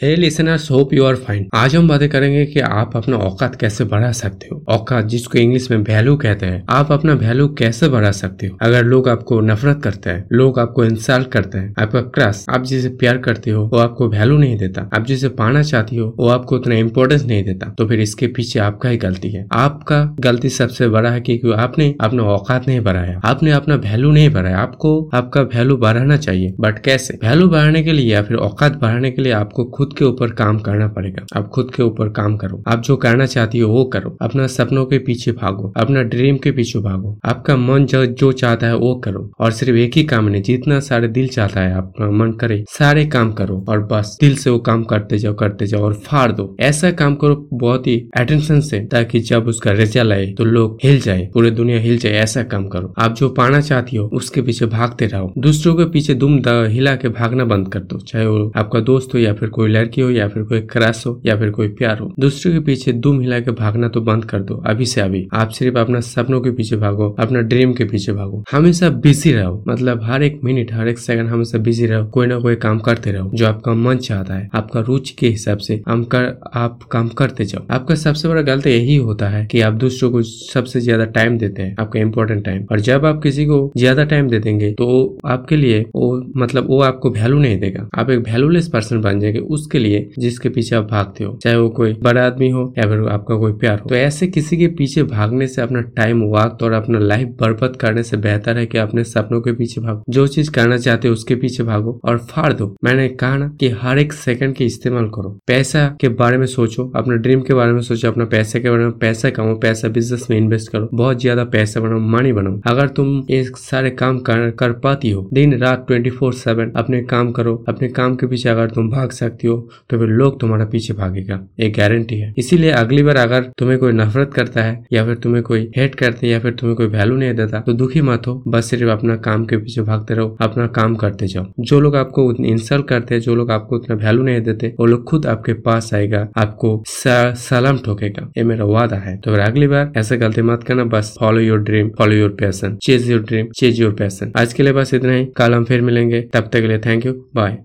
Hey listeners hope you are fine आज हम बातें करेंगे कि आप अपना औकात कैसे बढ़ा सकते हो? औकात जिसको इंग्लिश में वैल्यू कहते हैं, आप अपना वैल्यू कैसे बढ़ा सकते हो? अगर लोग आपको नफरत करते हैं, लोग आपको इंसल्ट करते हैं, आपका क्रश आप जिसे प्यार करते हो, वो आपको वैल्यू नहीं देता, आप जिसे पाना चाहती हो, वो आपको उतना इम्पोर्टेंस नहीं देता तो फिर इसके पीछे आपका ही गलती है। आपका गलती सबसे बड़ा है क्योंकि आपने अपना औकात नहीं बढ़ाया, आपने अपना वैल्यू नहीं बढ़ाया, आपको आपका वैल्यू बढ़ाना चाहिए। बट कैसे? वैल्यू बढ़ाने के लिए या फिर औकात बढ़ाने के लिए आपको खुद खुद के ऊपर काम करना पड़ेगा। आप खुद के ऊपर काम करो। आप जो करना चाहती हो, वो करो। अपना सपनों के पीछे भागो। अपना ड्रीम के पीछे भागो। आपका मन जो चाहता है, वो करो। और सिर्फ़ एक ही काम नहीं, जितना सारे दिल चाहता है, आपका मन करे, सारे काम करो। और बस दिल से वो काम करते जाओ करते जाओ और फाड़ दो। ऐसा काम करो, बहुत ही अटेंशन से, ताकि जब उसका रिज़ल्ट आए तो लोग हिल जाए, पूरे दुनिया हिल जाए। ऐसा काम करो। आप जो पाना चाहती हो, उसके पीछे भागते रहो। दूसरों के पीछे दुम हिला के भागना बंद कर दो। चाहे वो आपका दोस्त हो या फिर कोई लड़की हो या फिर कोई क्रश हो या फिर कोई प्यार हो, दूसरे के पीछे दुम हिला के भागना तो बंद कर दो, अभी से अभी। आप सिर्फ़ अपना सपनों के पीछे भागो, अपना ड्रीम के पीछे भागो। हमेशा बिज़ी रहो मतलब हर एक मिनट हर एक सेकंड हमेशा बिज़ी रहो, कोई ना कोई काम करते रहो, जो आपका मन चाहता है, आपका रुचि के हिसाब से हम कर, आप काम करते जाओ। आपका सबसे बड़ा गलत यही होता है कि आप दूसरों को सबसे ज़्यादा टाइम देते हैं, आपका इम्पोर्टेंट टाइम और जब आप किसी को ज़्यादा टाइम दे देंगे तो आपके लिए वो मतलब वो आपको वैल्यू नहीं देगा। आप एक वैल्यूलेस पर्सन बन जाएँगे, उस उसके लिए जिसके पीछे आप भागते हो चाहे वो कोई बड़ा आदमी हो या फिर आपका कोई प्यार हो। तो ऐसे किसी के पीछे भागने से अपना टाइम वक्त और अपना लाइफ बर्बाद करने से बेहतर है कि अपने सपनों के पीछे भागो। जो चीज़ करना चाहते हो उसके पीछे भागो और फाड़ दो। मैंने कहा ना कि हर एक सेकंड के इस्तेमाल करो। पैसा के बारे में सोचो अपने ड्रीम के बारे में सोचो अपना पैसे के बारे में पैसा कमाओ पैसा बिज़नेस में इन्वेस्ट करो। बहुत ज़्यादा पैसा बनाओ मनी बनाओ। अगर तुम ये सारे काम कर, कर पाती हो दिन रात ट्वेंटी फोर सेवन अपने काम करो। अपने काम के पीछे अगर तुम भाग सकती हो तो फिर लोग तुम्हारा पीछे भागेगा। एक गारंटी है। इसीलिए अगली बार अगर तुम्हें कोई नफरत करता है, या फिर तुम्हें कोई हेट करते या फिर तुम्हें कोई वैल्यू नहीं देता तो दुखी मत हो। बस सिर्फ़ अपना काम के पीछे भागते रहो, अपना काम करते जाओ। जो लोग आपको इंसल्ट करते हैं, जो लोग आपको उतना वैल्यू नहीं देते, वो लोग खुद आपके पास आएगा, आपको सलाम ठोकेगा। ये मेरा वादा है। तो अगली बार ऐसे गलती मत करना, बस follow your dream follow your passion chase your dream chase your passion आज के लिए बस इतना ही। कल हम फिर मिलेंगे। तब तक के लिए थैंक यू बाय